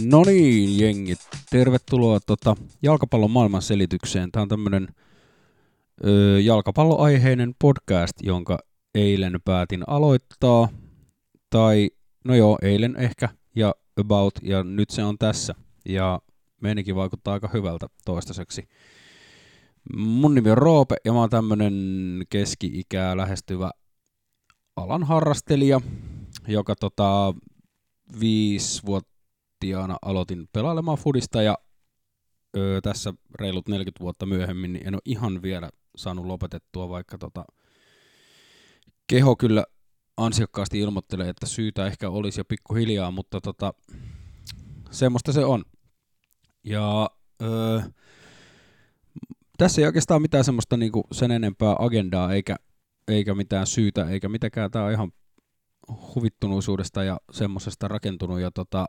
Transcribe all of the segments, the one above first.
No niin, jengi. Tervetuloa tota, jalkapallon maailman selitykseen. Tämä on tämmöinen jalkapalloaiheinen podcast, jonka eilen päätin aloittaa. Tai, no joo, eilen ehkä ja about, ja nyt se on tässä. Ja meininki vaikuttaa aika hyvältä toistaiseksi. Mun nimi on Roope, ja mä oon tämmönen keski-ikää lähestyvä alan harrastelija, joka tota, viisi vuotiaana aloitin pelailemaan fudista ja öö, tässä reilut 40 vuotta myöhemmin niin en ole ihan vielä saanut lopetettua, vaikka tota, keho kyllä ansiokkaasti ilmoittelee, että syytä ehkä olisi jo pikkuhiljaa, mutta tota, semmoista se on. Ja öö, tässä ei oikeastaan mitään semmoista niinku sen enempää agendaa eikä, eikä mitään syytä eikä mitäkään. Tämä on ihan huvittunuisuudesta ja semmoisesta rakentunut. Ja tota,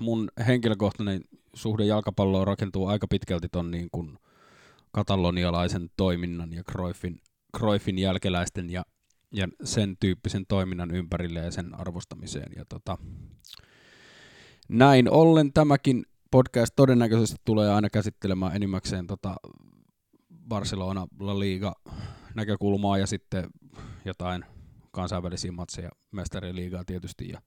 mun henkilökohtainen suhde jalkapalloon rakentuu aika pitkälti ton niin kuin katalonialaisen toiminnan ja Cruyffin, Cruyffin jälkeläisten ja, ja sen tyyppisen toiminnan ympärille ja sen arvostamiseen. Ja tota, näin ollen tämäkin podcast todennäköisesti tulee aina käsittelemään enimmäkseen tota Barcelona La Liga näkökulmaa ja sitten jotain kansainvälisiä matseja, mestariliigaa tietysti ja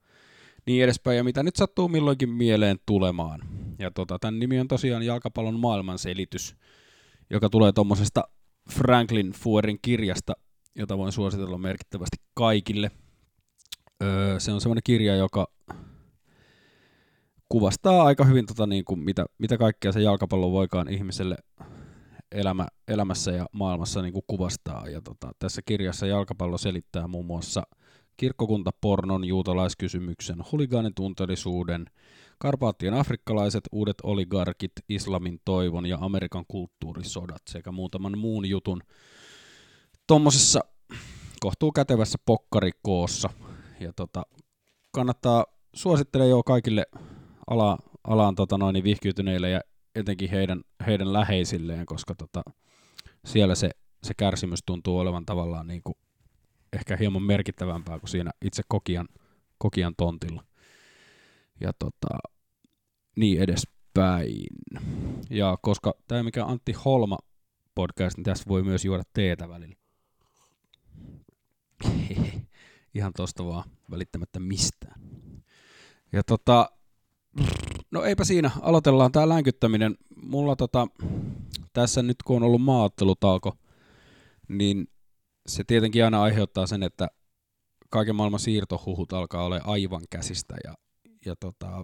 niin edespäin, ja mitä nyt sattuu milloinkin mieleen tulemaan. Ja tota, tämän nimi on tosiaan Jalkapallon maailmanselitys, joka tulee tuommoisesta Franklin Fuerin kirjasta, jota voin suositella merkittävästi kaikille. Öö, se on semmoinen kirja, joka kuvastaa aika hyvin tota, niin kuin mitä, mitä kaikkea se jalkapallo voikaan ihmiselle elämä, elämässä ja maailmassa niin kuin kuvastaa. Ja tota, tässä kirjassa jalkapallo selittää muun muassa kirkkokuntapornon, juutalaiskysymyksen, huligaanitunteellisuuden, Karpaattien afrikkalaiset, uudet oligarkit, islamin toivon ja Amerikan kulttuurisodat sekä muutaman muun jutun tuommoisessa kohtuu kätevässä pokkarikoossa. Ja tota, kannattaa suosittele jo kaikille ala, alaan tota noin, vihkiytyneille ja etenkin heidän, heidän läheisilleen, koska tota, siellä se, se kärsimys tuntuu olevan tavallaan niin kuin ehkä hieman merkittävämpää kuin siinä itse kokian, kokian tontilla. Ja tota, niin edespäin. Ja koska tämä mikä Antti Holma podcast, niin tässä voi myös juoda teetä välillä. Ihan tosta vaan välittämättä mistään. Ja tota, No eipä siinä, aloitellaan tämä länkyttäminen. Mulla tota, tässä nyt kun on ollut maattelutauko, niin se tietenkin aina aiheuttaa sen, että kaiken maailman siirtohuhut alkaa olla aivan käsistä. Ja, ja tota,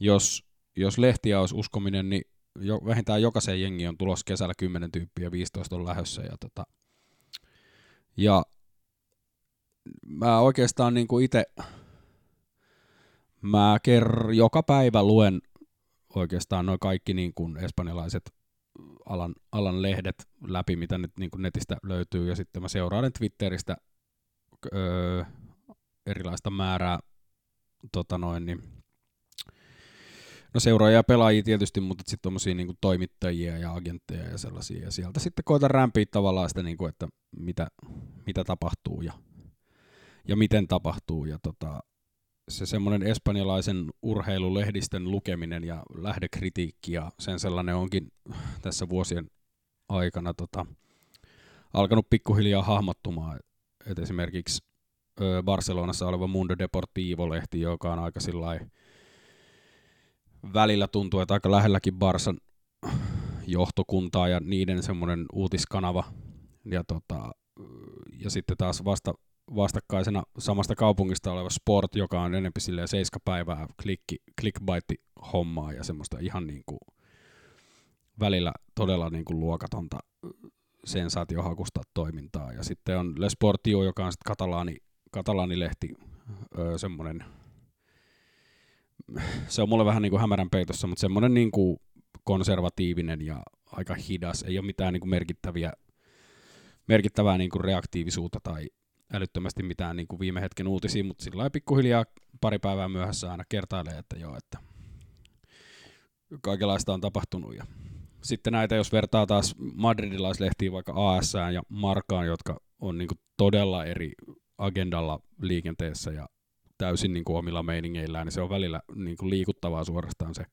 jos, jos lehtiä olisi uskominen, niin jo, vähintään jokaisen jengi on tulos kesällä 10 tyyppiä, 15 on lähössä. Ja, tota, ja mä oikeastaan niin itse mä ker- joka päivä luen oikeastaan noin kaikki niin kuin espanjalaiset alan, alan lehdet läpi, mitä nyt niin kuin netistä löytyy, ja sitten mä seuraan Twitteristä öö, erilaista määrää tota noin, niin, no seuraajia ja pelaajia tietysti, mutta sitten tuommoisia niin toimittajia ja agentteja ja sellaisia, ja sieltä sitten koitan rämpiä tavallaan sitä, niin kuin, että mitä, mitä tapahtuu ja, ja miten tapahtuu, ja tota, se semmoinen espanjalaisen urheilulehdistön lukeminen ja lähdekritiikki ja sen sellainen onkin tässä vuosien aikana tota, alkanut pikkuhiljaa hahmottumaan. Et esimerkiksi ö, Barcelonassa oleva Mundo Deportivo-lehti, joka on aika välillä tuntuu, että aika lähelläkin Barsan johtokuntaa ja niiden semmoinen uutiskanava. Ja, tota, ja sitten taas vasta vastakkaisena samasta kaupungista oleva sport, joka on enemmän silleen seiskapäivää klikki, clickbait-hommaa ja semmoista ihan niin kuin välillä todella niin kuin luokatonta sensaatiohakusta toimintaa. Ja sitten on Le Sportio, joka on sitten katalaani, katalaanilehti, öö, semmoinen, se on mulle vähän niin kuin hämärän peitossa, mutta semmoinen niin kuin konservatiivinen ja aika hidas, ei ole mitään niin kuin merkittäviä, merkittävää niin kuin reaktiivisuutta tai älyttömästi mitään niin kuin viime hetken uutisia, mutta sillä lailla pikkuhiljaa pari päivää myöhässä aina kertailee, että joo, että kaikenlaista on tapahtunut. Ja sitten näitä, jos vertaa taas madridilaislehtiin vaikka AS ja Markaan, jotka on niin kuin todella eri agendalla liikenteessä ja täysin niin kuin omilla meiningeillään, niin se on välillä niin kuin liikuttavaa suorastaan se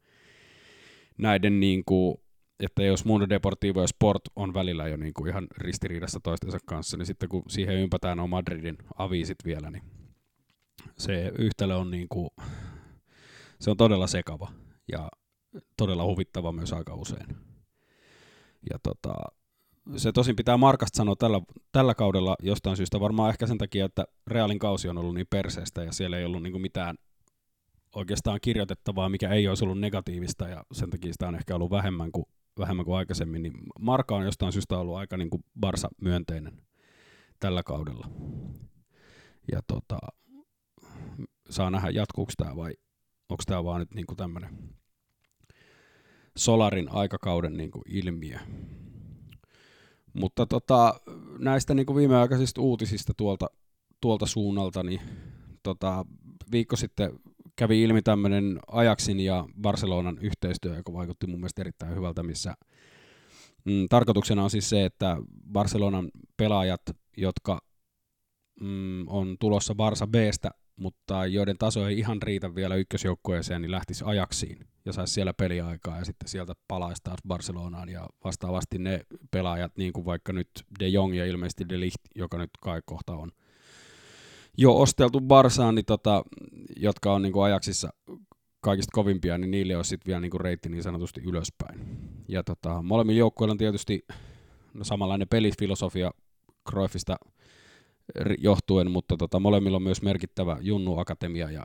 näiden, niin kuin, että jos Mundo Deportivo ja Sport on välillä jo niin kuin ihan ristiriidassa toistensa kanssa, niin sitten kun siihen ympätään on Madridin aviisit vielä, niin se yhtälö on, niin kuin, se on todella sekava ja todella huvittava myös aika usein. Ja tota, se tosin pitää Markasta sanoa tällä, tällä kaudella jostain syystä, varmaan ehkä sen takia, että Realin kausi on ollut niin perseestä ja siellä ei ollut niin mitään oikeastaan kirjoitettavaa, mikä ei olisi ollut negatiivista ja sen takia sitä on ehkä ollut vähemmän kuin, vähemmän kuin aikaisemmin, niin Marka on jostain syystä ollut aika niin kuin Barsa myönteinen tällä kaudella. Ja tota, saa nähdä jatkuuko tämä vai onko tämä vaan nyt niin tämmöinen Solarin aikakauden niin kuin ilmiö. Mutta tota, näistä niin kuin viimeaikaisista uutisista tuolta, tuolta suunnalta, niin tota, viikko sitten kävi ilmi tämmöinen Ajaxin ja Barcelonan yhteistyö, joka vaikutti mun mielestä erittäin hyvältä, missä mm, tarkoituksena on siis se, että Barcelonan pelaajat, jotka mm, on tulossa Barsa Bstä mutta joiden taso ei ihan riitä vielä ykkösjoukkueeseen, niin lähtisi ajaksiin ja saisi siellä peliaikaa ja sitten sieltä palaisi taas Barcelonaan ja vastaavasti ne pelaajat, niin kuin vaikka nyt De Jong ja ilmeisesti De Ligt, joka nyt kai kohta on jo osteltu Barsaan, niin tota, jotka on niin ajaksissa kaikista kovimpia, niin niille on sitten vielä niin reitti niin sanotusti ylöspäin. Ja tota, molemmilla joukkueilla on tietysti no, samanlainen pelifilosofia Cruyffista – johtuen, mutta tota, molemmilla on myös merkittävä Junnu Akatemia ja,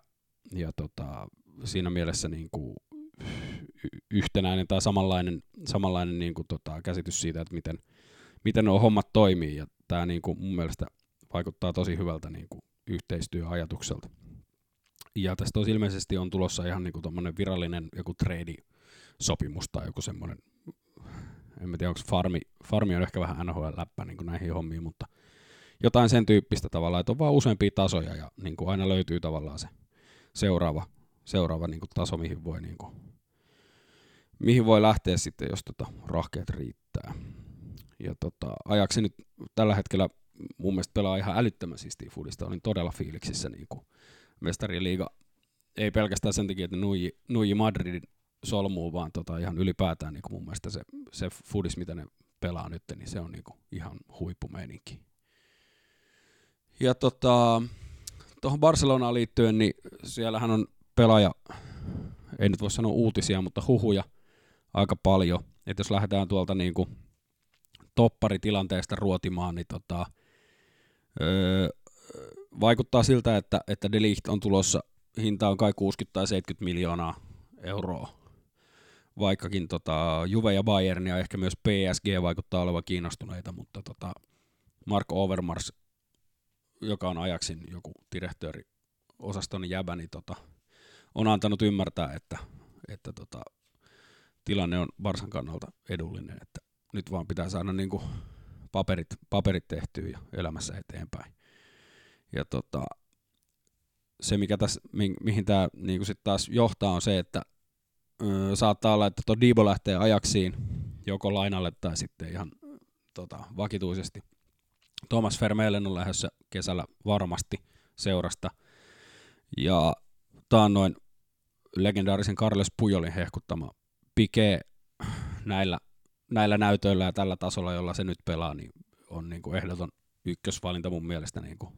ja tota, siinä mielessä niin kuin yhtenäinen tai samanlainen, samanlainen niin kuin, tota, käsitys siitä, että miten, miten nuo hommat toimii ja tämä niin kuin, mun mielestä vaikuttaa tosi hyvältä niin kuin, yhteistyöajatukselta. Ja tästä ilmeisesti on tulossa ihan niin kuin virallinen joku trade-sopimus tai joku semmoinen, en tiedä onko farmi, farmi on ehkä vähän NHL-läppä niin näihin hommiin, mutta jotain sen tyyppistä tavalla, että on vaan useampia tasoja ja niin kuin aina löytyy tavallaan se seuraava, seuraava niin kuin taso, mihin voi, niin kuin, mihin voi lähteä sitten, jos tota rahkeet riittää. Ja tota, ajaksi nyt tällä hetkellä mun mielestä pelaa ihan älyttömän siistiä fudista. Olin todella fiiliksissä niin kuin mestariliiga. Ei pelkästään sen takia, että nuiji, nuiji Madridin solmuu, vaan tota ihan ylipäätään niin kuin mun mielestä se, se fudis, mitä ne pelaa nyt, niin se on niin kuin ihan huippumeininki. Ja tota, tuohon Barcelonaan liittyen, niin siellähän on pelaaja, ei nyt voi sanoa uutisia, mutta huhuja aika paljon. Että jos lähdetään tuolta niin kuin topparitilanteesta ruotimaan, niin tota, vaikuttaa siltä, että, että Delicht on tulossa, hinta on kai 60 tai 70 miljoonaa euroa. Vaikkakin tota, Juve ja Bayern ja ehkä myös PSG vaikuttaa olevan kiinnostuneita, mutta tota, Mark Overmars joka on ajaksin joku direktööri osaston jäbä, niin tota, on antanut ymmärtää, että, että tota, tilanne on Barsan kannalta edullinen, että nyt vaan pitää saada niin kuin paperit, paperit tehtyä ja elämässä eteenpäin. Ja tota, se, mikä tässä, mi, mihin tämä niin sit taas johtaa, on se, että ö, saattaa olla, että tuo Dibo lähtee ajaksiin joko lainalle tai sitten ihan tota, vakituisesti – Thomas Vermeulen on lähdössä kesällä varmasti seurasta. Ja taannoin legendaarisen Carles Pujolin hehkuttama Pike näillä, näillä näytöillä ja tällä tasolla, jolla se nyt pelaa, niin on niin kuin ehdoton ykkösvalinta mun mielestä niin kuin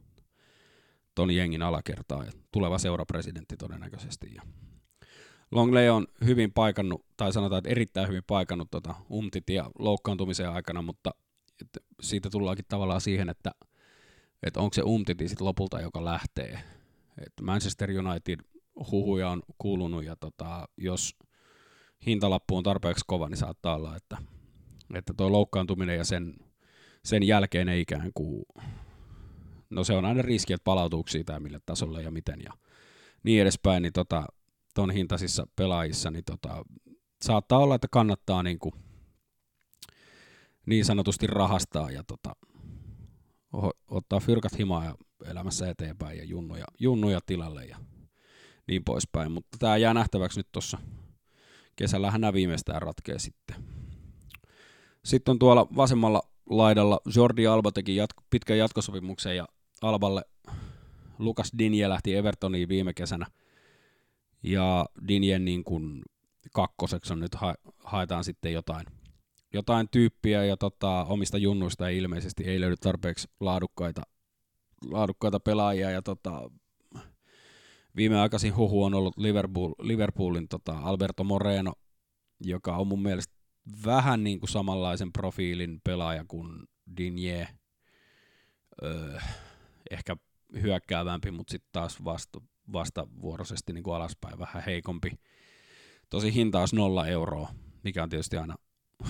ton jengin alakertaa ja tuleva seurapresidentti todennäköisesti. Ja Longley on hyvin paikannut, tai sanotaan, että erittäin hyvin paikannut tota umtitia loukkaantumisen aikana, mutta siitä tullaankin tavallaan siihen, että, että onko se Umtiti sitten lopulta, joka lähtee. Et Manchester United huhuja on kuulunut ja tota, jos hintalappu on tarpeeksi kova, niin saattaa olla, että, että tuo loukkaantuminen ja sen, sen jälkeen ei ikään kuin, no se on aina riski, että palautuuko siitä ja mille tasolle ja miten ja niin edespäin, niin tota, hintaisissa pelaajissa, niin tota, saattaa olla, että kannattaa niin kuin niin sanotusti rahastaa ja tota, ottaa fyrkat himaa ja elämässä eteenpäin ja junnuja, junnuja tilalle ja niin poispäin. Mutta tämä jää nähtäväksi nyt tuossa kesällähän nämä viimeistään ratkee sitten. Sitten on tuolla vasemmalla laidalla Jordi Alba teki jatko, pitkän jatkosopimuksen ja Alballe Lukas Dinje lähti Evertoniin viime kesänä, ja Dinjen niin kuin kakkoseksi on nyt ha- haetaan sitten jotain, jotain tyyppiä, ja tota, omista junnuista ei ilmeisesti ei löydy tarpeeksi laadukkaita, laadukkaita pelaajia, ja tota, viimeaikaisin huhu on ollut Liverpool, Liverpoolin tota Alberto Moreno, joka on mun mielestä vähän niin kuin samanlaisen profiilin pelaaja kuin Dinje, öö, ehkä hyökkäävämpi, mutta sitten taas vasta, vastavuoroisesti niin kuin alaspäin vähän heikompi. Tosi hinta olisi nolla euroa, mikä on tietysti aina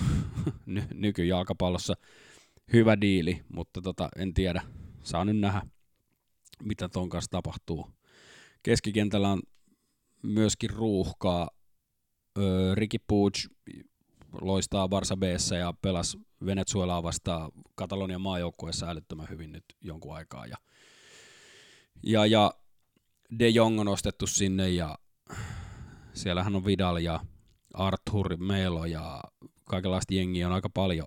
ny- nykyjalkapallossa hyvä diili, mutta tota, en tiedä. Saa nyt nähdä, mitä ton kanssa tapahtuu. Keskikentällä on myöskin ruuhkaa. Öö, Ricky Puig loistaa Barça b ja pelasi Venezuelaa vastaan Katalonian maajoukkueessa älyttömän hyvin nyt jonkun aikaa. Ja, ja, ja De Jong on ostettu sinne ja siellähän on Vidal ja Arthur Melo ja kaikenlaista jengiä on aika paljon.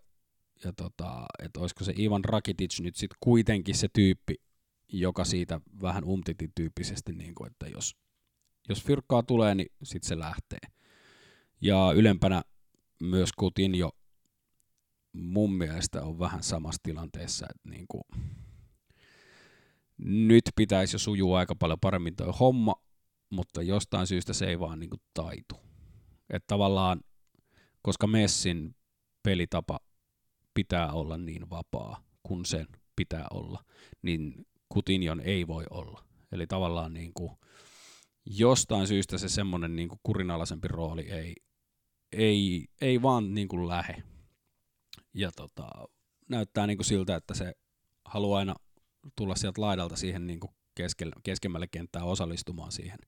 Ja tota, että olisiko se Ivan Rakitic nyt sitten kuitenkin se tyyppi, joka siitä vähän umtiti tyyppisesti, niin kuin, että jos, jos fyrkkaa tulee, niin sitten se lähtee. Ja ylempänä myös jo mun mielestä on vähän samassa tilanteessa, että niin kuin, nyt pitäisi jo sujua aika paljon paremmin tuo homma, mutta jostain syystä se ei vaan niin kuin taitu. Että tavallaan, koska Messin pelitapa pitää olla niin vapaa kuin sen pitää olla, niin Kutinjon ei voi olla. Eli tavallaan niin kuin, jostain syystä se semmoinen niin kuin kurinalaisempi rooli ei, ei, ei vaan niin kuin lähe. Ja tota, näyttää niin kuin siltä, että se haluaa aina tulla sieltä laidalta siihen niin kuin keskelle, keskemmälle kenttään osallistumaan siihen.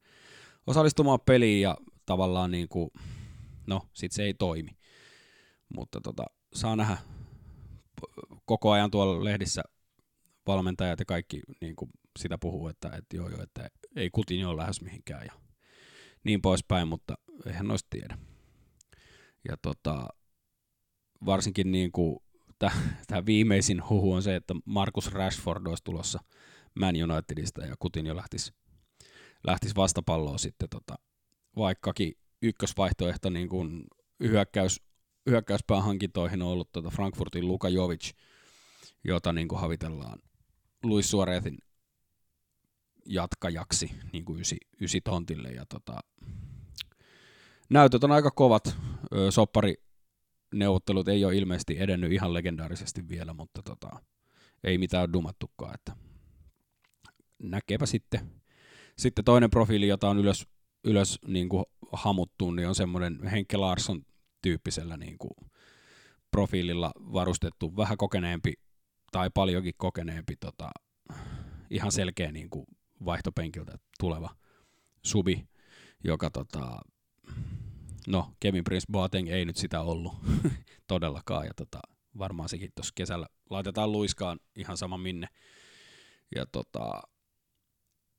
Osallistumaan peliin ja tavallaan niin kuin, no sit se ei toimi. Mutta tota, saa nähdä koko ajan tuolla lehdissä valmentajat ja kaikki niin kuin sitä puhuu, että, että joo, joo, että ei kutin ole lähes mihinkään ja niin poispäin, mutta eihän noista tiedä. Ja tota, varsinkin niin kuin tämä viimeisin huhu on se, että Markus Rashford olisi tulossa Man Unitedista ja kutin jo lähtisi, lähtisi vastapalloon sitten tota, vaikkakin ykkösvaihtoehto niin kuin hyökkäys, hyökkäyspään hankintoihin on ollut tota Frankfurtin Luka Jovic, jota niin kuin havitellaan Luis Suarezin jatkajaksi niin kuin ysi, ysi tontille. Ja tota, näytöt on aika kovat. Soppari neuvottelut ei ole ilmeisesti edennyt ihan legendaarisesti vielä, mutta tota, ei mitään dumattukaan. Että näkepä sitten. Sitten toinen profiili, jota on ylös, ylös niin kuin hamuttu, niin on semmoinen Henke Larsson tyyppisellä niin kuin profiililla varustettu, vähän kokeneempi tai paljonkin kokeneempi, tota, ihan selkeä niin kuin vaihtopenkiltä tuleva subi, joka tota, no Kevin Prince Boateng ei nyt sitä ollut todellakaan, ja tota, varmaan sekin tuossa kesällä laitetaan luiskaan ihan sama minne. Ja tota,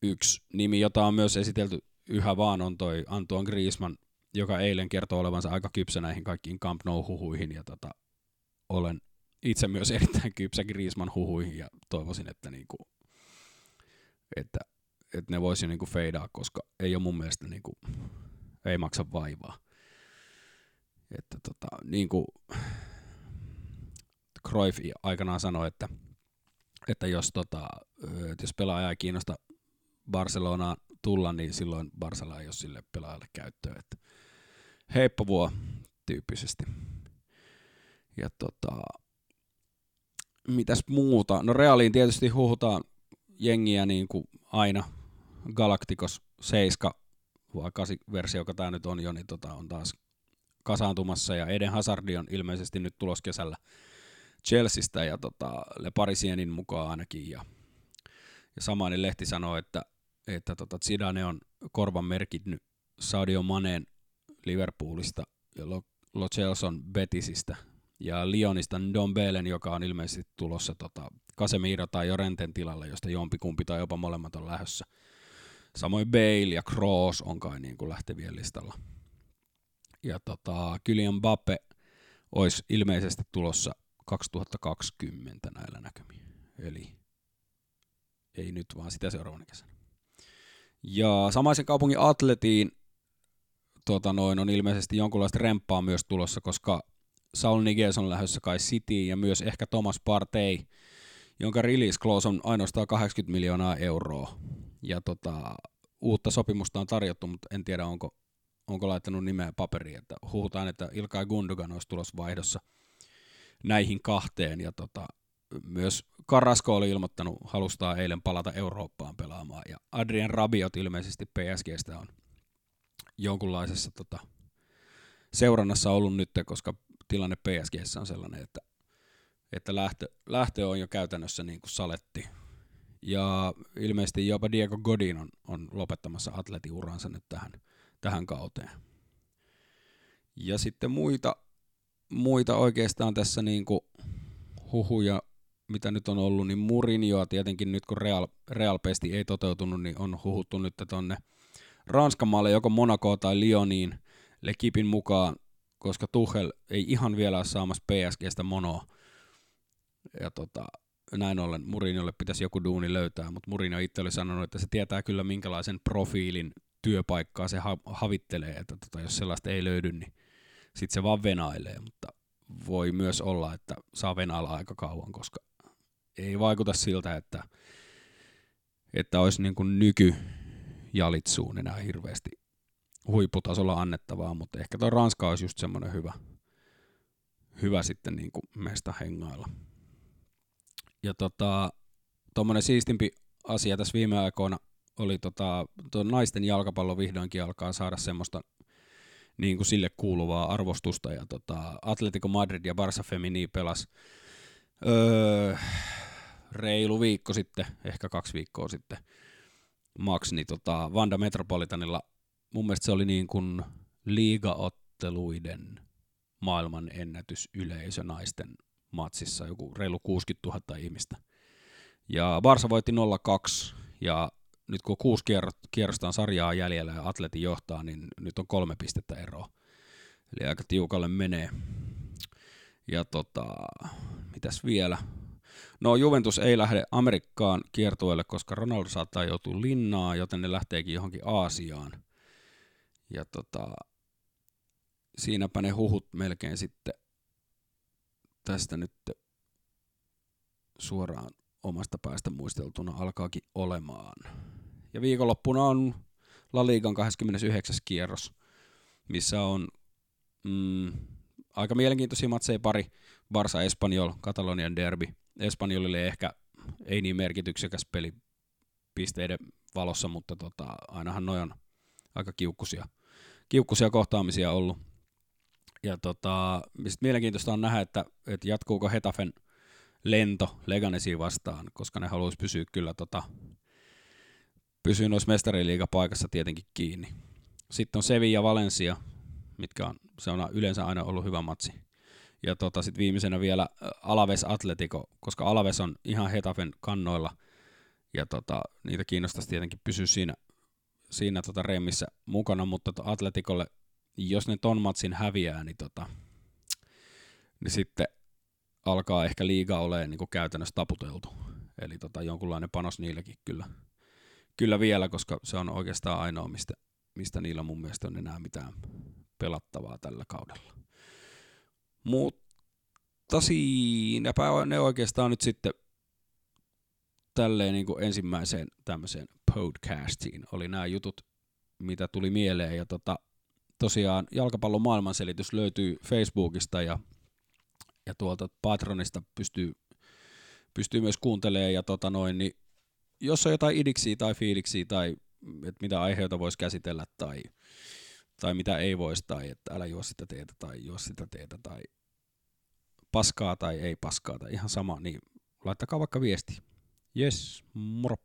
yksi nimi, jota on myös esitelty yhä vaan, on toi Antoine Griezmann, joka eilen kertoo olevansa aika kypsä näihin kaikkiin Camp Nou-huhuihin, ja tota, olen itse myös erittäin kypsä Griezmann huhuihin, ja toivoisin, että, niinku, että, että ne voisi niinku feidaa, koska ei ole mun mielestä niinku, ei maksa vaivaa. Että tota, niin kuin Cruyff aikanaan sanoi, että, että jos, tota, että jos pelaaja ei kiinnosta Barcelonaan tulla, niin silloin Barcelona ei ole sille pelaajalle käyttöä. Että heippa vuo tyyppisesti. Ja tota, mitäs muuta? No Realiin tietysti huhutaan jengiä niin kuin aina. Galacticos 7, vai 8 versio, joka tämä nyt on jo, niin tota, on taas kasaantumassa ja Eden Hazardi on ilmeisesti nyt tulos kesällä Chelseastä ja tota, Le Parisienin mukaan ainakin. Ja, ja samainen lehti sanoo, että, että tota, Zidane on korvan merkinnyt Sadio Maneen Liverpoolista ja Lo, Lo Betisistä ja Lyonista Don Belen, joka on ilmeisesti tulossa tota, Casemiro tai Jorenten tilalle, josta jompikumpi tai jopa molemmat on lähdössä. Samoin Bale ja Kroos on kai niin kuin lähtevien listalla ja tota, Kylian Mbappe olisi ilmeisesti tulossa 2020 näillä näkymiä. Eli ei nyt, vaan sitä seuraavana kesänä. Ja samaisen kaupungin atletiin tota noin, on ilmeisesti jonkunlaista remppaa myös tulossa, koska Saul Niguez on lähdössä kai City ja myös ehkä Thomas Partey, jonka release close on ainoastaan 80 miljoonaa euroa. Ja tota, uutta sopimusta on tarjottu, mutta en tiedä onko, onko laittanut nimeä paperiin. Että huhutaan, että Ilkay Gundogan olisi tulossa vaihdossa näihin kahteen. Ja tota, myös Carrasco oli ilmoittanut halustaa eilen palata Eurooppaan pelaamaan. Ja Adrian Rabiot ilmeisesti PSGstä on jonkunlaisessa tota, seurannassa ollut nyt, koska tilanne PSGssä on sellainen, että, että lähtö, lähtö on jo käytännössä niin kuin saletti. Ja ilmeisesti jopa Diego Godin on, on lopettamassa atletiuransa nyt tähän, tähän kauteen. Ja sitten muita, muita oikeastaan tässä niin kuin huhuja, mitä nyt on ollut, niin Murinjoa tietenkin nyt kun Real, Real Pesti ei toteutunut, niin on huhuttu nyt tonne Ranskan maalle joko Monaco tai Lyoniin Lekipin mukaan koska Tuchel ei ihan vielä ole saamassa PSGstä monoa. Ja tota, näin ollen Murinjolle pitäisi joku duuni löytää, mutta Murinjo itse oli sanonut, että se tietää kyllä minkälaisen profiilin työpaikkaa se ha- havittelee, että tota, jos sellaista ei löydy, niin sitten se vaan venailee, mutta voi myös olla, että saa venailla aika kauan, koska ei vaikuta siltä, että, että olisi niin kuin nyky jalitsuun enää hirveästi huipputasolla annettavaa, mutta ehkä tuo Ranska olisi just semmoinen hyvä, hyvä sitten niin kuin meistä hengailla. Ja tota, tuommoinen siistimpi asia tässä viime aikoina oli tota, tuo naisten jalkapallo vihdoinkin alkaa saada semmoista niin kuin sille kuuluvaa arvostusta. Ja tota, Atletico Madrid ja Barça Femini pelas öö, reilu viikko sitten, ehkä kaksi viikkoa sitten, Max, niin tota, Vanda Metropolitanilla mun mielestä se oli niin kuin liigaotteluiden maailman ennätysyleisö naisten matsissa, joku reilu 60 000 ihmistä. Ja Barsa voitti 0-2, ja nyt kun kuusi kierrosta on sarjaa jäljellä ja atleti johtaa, niin nyt on kolme pistettä eroa. Eli aika tiukalle menee. Ja tota, mitäs vielä? No Juventus ei lähde Amerikkaan kiertueelle, koska Ronaldo saattaa joutua linnaan, joten ne lähteekin johonkin Aasiaan. Ja tota, siinäpä ne huhut melkein sitten tästä nyt suoraan omasta päästä muisteltuna alkaakin olemaan. Ja viikonloppuna on La Ligan 29. kierros, missä on mm, aika mielenkiintoisia matseja pari. Barça Espanjol, Katalonian derby. Espanjolille ehkä ei niin merkityksekäs peli pisteiden valossa, mutta tota, ainahan noin on aika kiukkusia kiukkuisia kohtaamisia ollut. Ja tota, mielenkiintoista on nähdä, että, että jatkuuko Hetafen lento Leganesiin vastaan, koska ne haluaisi pysyä kyllä tota, pysyä noissa mestariliigapaikassa tietenkin kiinni. Sitten on Sevilla Valencia, mitkä on, se on yleensä aina ollut hyvä matsi. Ja tota, sitten viimeisenä vielä Alaves Atletico, koska Alaves on ihan Hetafen kannoilla, ja tota, niitä kiinnostaisi tietenkin pysyä siinä siinä tota remmissä mukana, mutta Atletikolle, jos ne ton matsin häviää, niin, tota, niin sitten alkaa ehkä liiga olemaan niin käytännössä taputeltu. Eli tota, jonkunlainen panos niillekin kyllä, kyllä vielä, koska se on oikeastaan ainoa, mistä, mistä niillä mun mielestä on enää mitään pelattavaa tällä kaudella. Mutta siinäpä ne oikeastaan nyt sitten tälleen niin kuin ensimmäiseen tämmöiseen podcastiin oli nämä jutut, mitä tuli mieleen. Ja tota, tosiaan jalkapallon maailmanselitys löytyy Facebookista ja, ja tuolta Patronista pystyy, pystyy myös kuuntelemaan. Ja tota noin, niin jos on jotain idiksiä tai fiiliksiä tai että mitä aiheita voisi käsitellä tai, tai mitä ei voisi tai että älä juo sitä teetä tai juo sitä teetä tai paskaa tai ei paskaa tai ihan sama, niin laittakaa vaikka viesti. Yes, moro.